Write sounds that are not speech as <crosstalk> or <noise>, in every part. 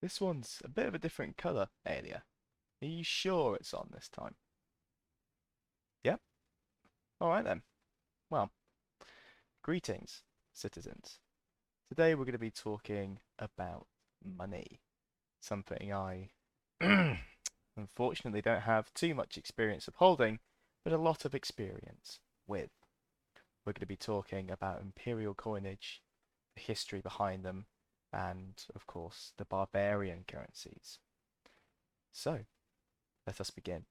This one's a bit of a different colour, Alia. Are you sure it's on this time? Yep. Alright then. Well, greetings, citizens. Today we're going to be talking about money. Something I <clears throat> unfortunately don't have too much experience of holding, but a lot of experience with. We're going to be talking about imperial coinage, the history behind them, and of course the barbarian currencies. So, let us begin.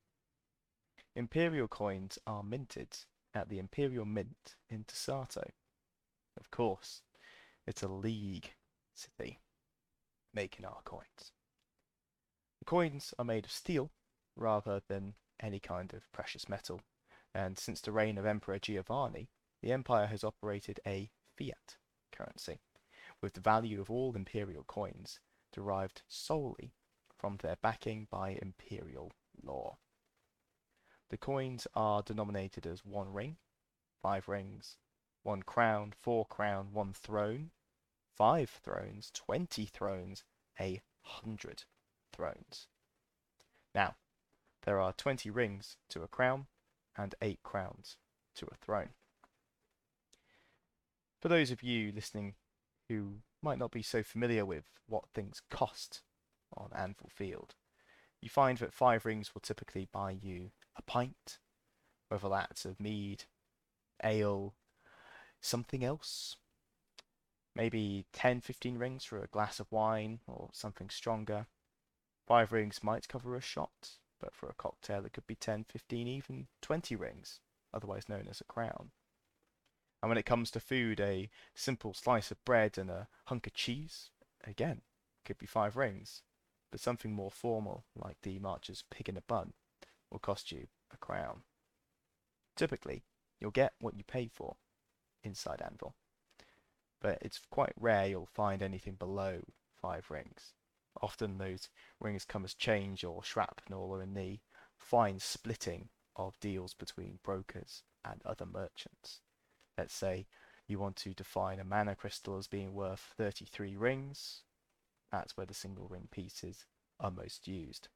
Imperial coins are minted at the Imperial Mint in Tassato. Of course, it's a league city making our coins. The coins are made of steel rather than any kind of precious metal, and since the reign of Emperor Giovanni, the empire has operated a fiat currency, with the value of all imperial coins derived solely from their backing by imperial law. The coins are denominated as one ring, five rings, one crown, four crown, one throne, five thrones, twenty thrones, a hundred thrones. Now, there are twenty rings to a crown and eight crowns to a throne. For those of you listening who might not be so familiar with what things cost on Anvil Field, you find that five rings will typically buy you a pint, whether that's of mead, ale, something else. Maybe 10, 15 rings for a glass of wine or something stronger. Five rings might cover a shot, but for a cocktail it could be 10, 15, even 20 rings, otherwise known as a crown. And when it comes to food, a simple slice of bread and a hunk of cheese, again, could be five rings. But something more formal, like the Marcher's pig in a bun, will cost you a crown. Typically, you'll get what you pay for inside Anvil. But it's quite rare you'll find anything below five rings. Often those rings come as change or shrapnel or in the fine splitting of deals between brokers and other merchants. Let's say you want to define a mana crystal as being worth 33 rings. That's where the single ring pieces are most used.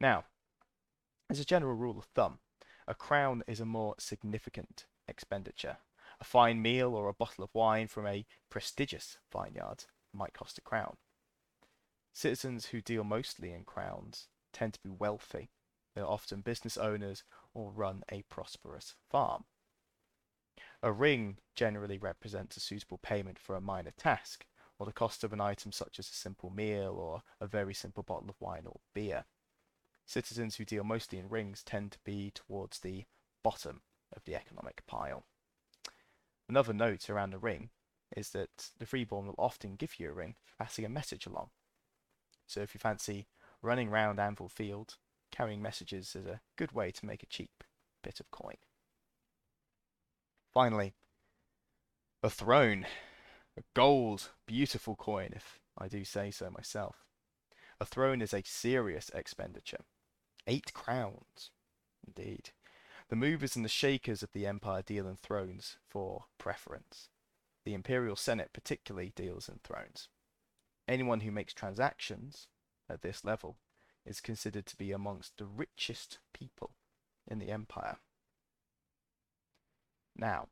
Now, as a general rule of thumb, a crown is a more significant expenditure. A fine meal or a bottle of wine from a prestigious vineyard might cost a crown. Citizens who deal mostly in crowns tend to be wealthy. They are often business owners or run a prosperous farm. A ring generally represents a suitable payment for a minor task, or the cost of an item such as a simple meal or a very simple bottle of wine or beer. Citizens who deal mostly in rings tend to be towards the bottom of the economic pile. Another note around a ring is that the freeborn will often give you a ring for passing a message along. So if you fancy running round Anvil Field, carrying messages is a good way to make a cheap bit of coin. Finally, a throne. A gold, beautiful coin, if I do say so myself. A throne is a serious expenditure. Eight crowns, indeed. The movers and the shakers of the empire deal in thrones for preference. The imperial senate particularly deals in thrones. Anyone who makes transactions at this level is considered to be amongst the richest people in the empire. Now,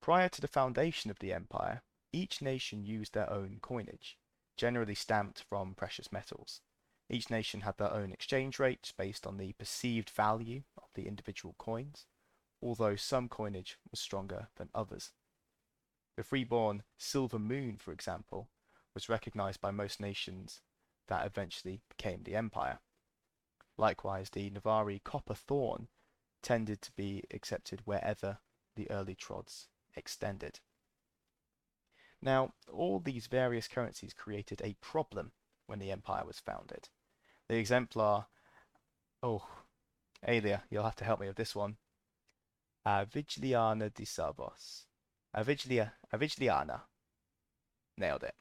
prior to the foundation of the empire, each nation used their own coinage, generally stamped from precious metals. Each nation had their own exchange rates based on the perceived value of the individual coins, although some coinage was stronger than others. The freeborn silver moon, for example, was recognized by most nations that eventually became the empire. Likewise, the Navari copper thorn tended to be accepted wherever the early trods extended. Now, all these various currencies created a problem when the empire was founded. The exemplar, oh, Alia, you'll have to help me with this one. Avigliana di Sarvos. Aviglia, Avigliana. Nailed it.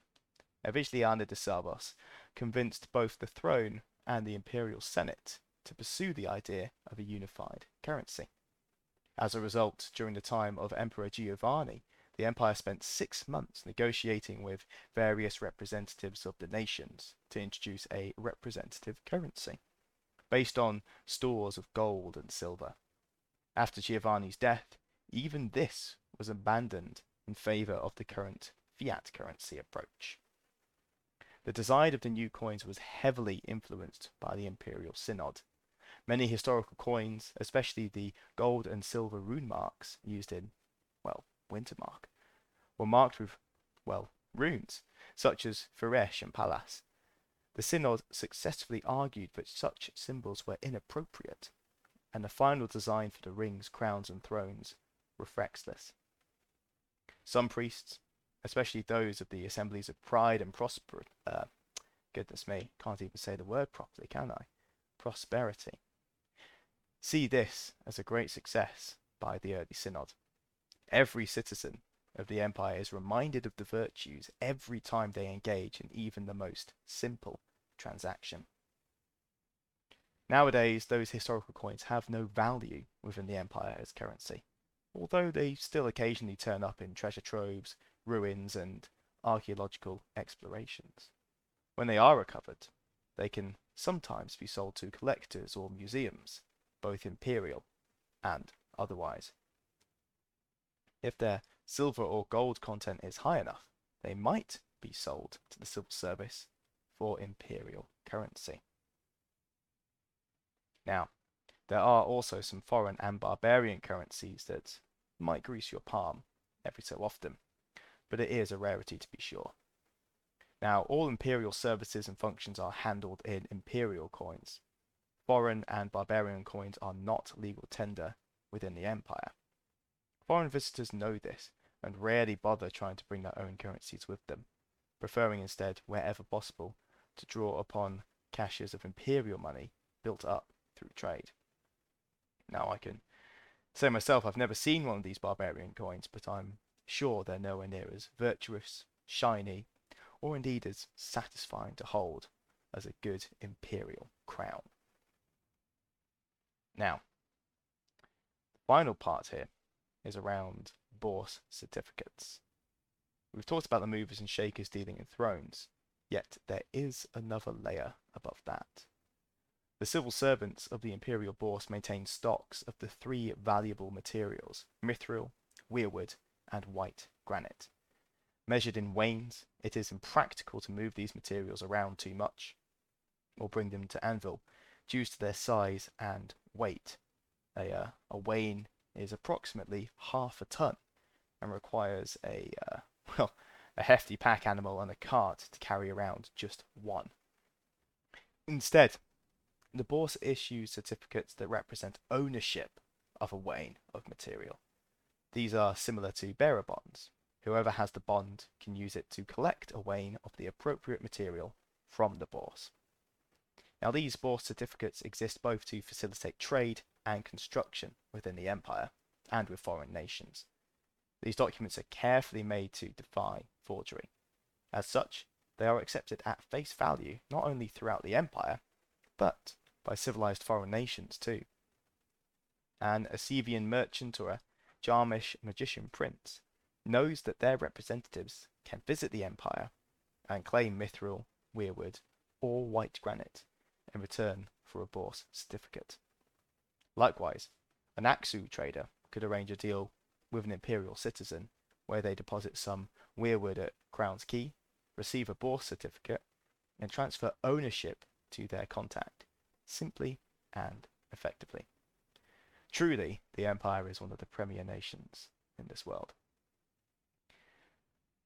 Avigliana de Sarvos convinced both the throne and the imperial senate to pursue the idea of a unified currency. As a result, during the time of Emperor Giovanni, the empire spent six months negotiating with various representatives of the nations to introduce a representative currency based on stores of gold and silver. After Giovanni's death, even this was abandoned in favor of the current fiat currency approach. The design of the new coins was heavily influenced by the Imperial Synod. Many historical coins, especially the gold and silver rune marks used in, well, Wintermark, were marked with, well, runes, such as Firesh and Pallas. The Synod successfully argued that such symbols were inappropriate, and the final design for the rings, crowns, and thrones reflects this. Some priests, especially those of the assemblies of pride and prosper, uh, goodness me, can't even say the word properly, can I? Prosperity. See this as a great success by the early synod. Every citizen of the empire is reminded of the virtues every time they engage in even the most simple transaction. Nowadays, those historical coins have no value within the empire as currency, although they still occasionally turn up in treasure troves, ruins, and archaeological explorations. When they are recovered, they can sometimes be sold to collectors or museums, both imperial and otherwise. If their silver or gold content is high enough, they might be sold to the civil service for imperial currency. Now, there are also some foreign and barbarian currencies that might grease your palm every so often, but it is a rarity to be sure. Now, all imperial services and functions are handled in imperial coins. Foreign and barbarian coins are not legal tender within the empire. Foreign visitors know this and rarely bother trying to bring their own currencies with them, preferring instead, wherever possible, to draw upon caches of imperial money built up through trade. Now I can say myself I've never seen one of these barbarian coins, but I'm sure they're nowhere near as virtuous, shiny, or indeed as satisfying to hold as a good imperial crown. Now, the final part here is around Bourse certificates. We've talked about the movers and shakers dealing in thrones, yet there is another layer above that. The civil servants of the imperial bourse maintain stocks of the three valuable materials mithril, weirwood, and white granite. Measured in wains, it is impractical to move these materials around too much, or bring them to anvil, due to their size and weight. A, uh, a wain is approximately half a ton and requires a, uh, <laughs> well, a hefty pack animal and a cart to carry around just one. Instead, the bourse issues certificates that represent ownership of a wain of material. These are similar to bearer bonds. Whoever has the bond can use it to collect a wain of the appropriate material from the bourse. Now these bourse certificates exist both to facilitate trade and construction within the empire and with foreign nations. These documents are carefully made to defy forgery. As such, they are accepted at face value not only throughout the empire, but by civilized foreign nations too. An Asavean merchant or a Jarmish magician prince knows that their representatives can visit the empire and claim mithril, weirwood, or white granite in return for a bourse certificate. Likewise, an Aksu trader could arrange a deal with an imperial citizen where they deposit some weirwood at Crown's Key, receive a bourse certificate, and transfer ownership to their contact, simply and effectively. Truly, the Empire is one of the premier nations in this world.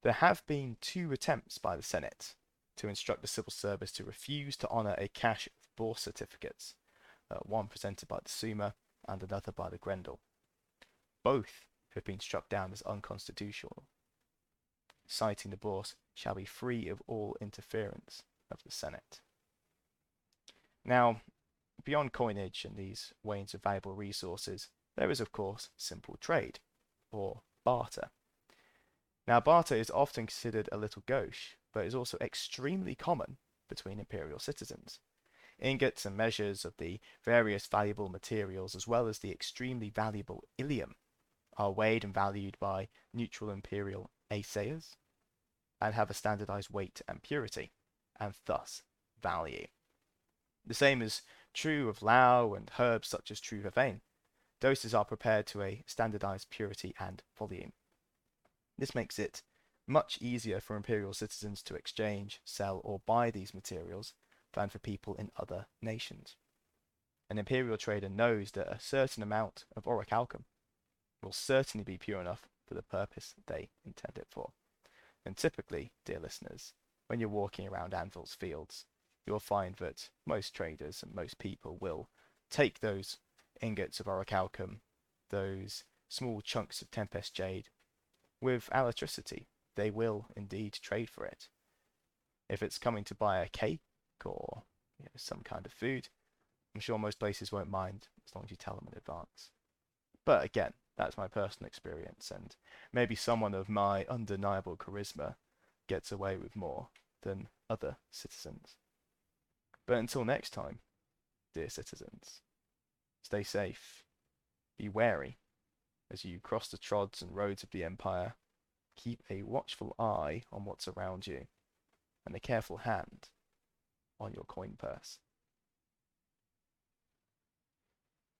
There have been two attempts by the Senate to instruct the civil service to refuse to honour a cache of bourse certificates, uh, one presented by the Sumaah and another by the Grendel. Both have been struck down as unconstitutional, citing the bourse shall be free of all interference of the Senate. Now, beyond coinage and these wains of valuable resources, there is of course simple trade, or barter. Now, barter is often considered a little gauche, but is also extremely common between imperial citizens. Ingots and measures of the various valuable materials, as well as the extremely valuable ilium, are weighed and valued by neutral imperial assayers and have a standardized weight and purity, and thus value. The same is true of liao and herbs such as true vervain. Doses are prepared to a standardized purity and volume. This makes it much easier for imperial citizens to exchange, sell, or buy these materials than for people in other nations. An imperial trader knows that a certain amount of orichalcum will certainly be pure enough for the purpose they intend it for. And typically, dear listeners, when you're walking around Anvil's fields, you'll find that most traders and most people will take those ingots of orichalcum, those small chunks of tempest jade, with alatricity. They will indeed trade for it. If it's coming to buy a cake or you know, some kind of food, I'm sure most places won't mind as long as you tell them in advance. But again, that's my personal experience, and maybe someone of my undeniable charisma gets away with more than other citizens. But until next time, dear citizens, stay safe, be wary as you cross the trods and roads of the Empire. Keep a watchful eye on what's around you, and a careful hand on your coin purse.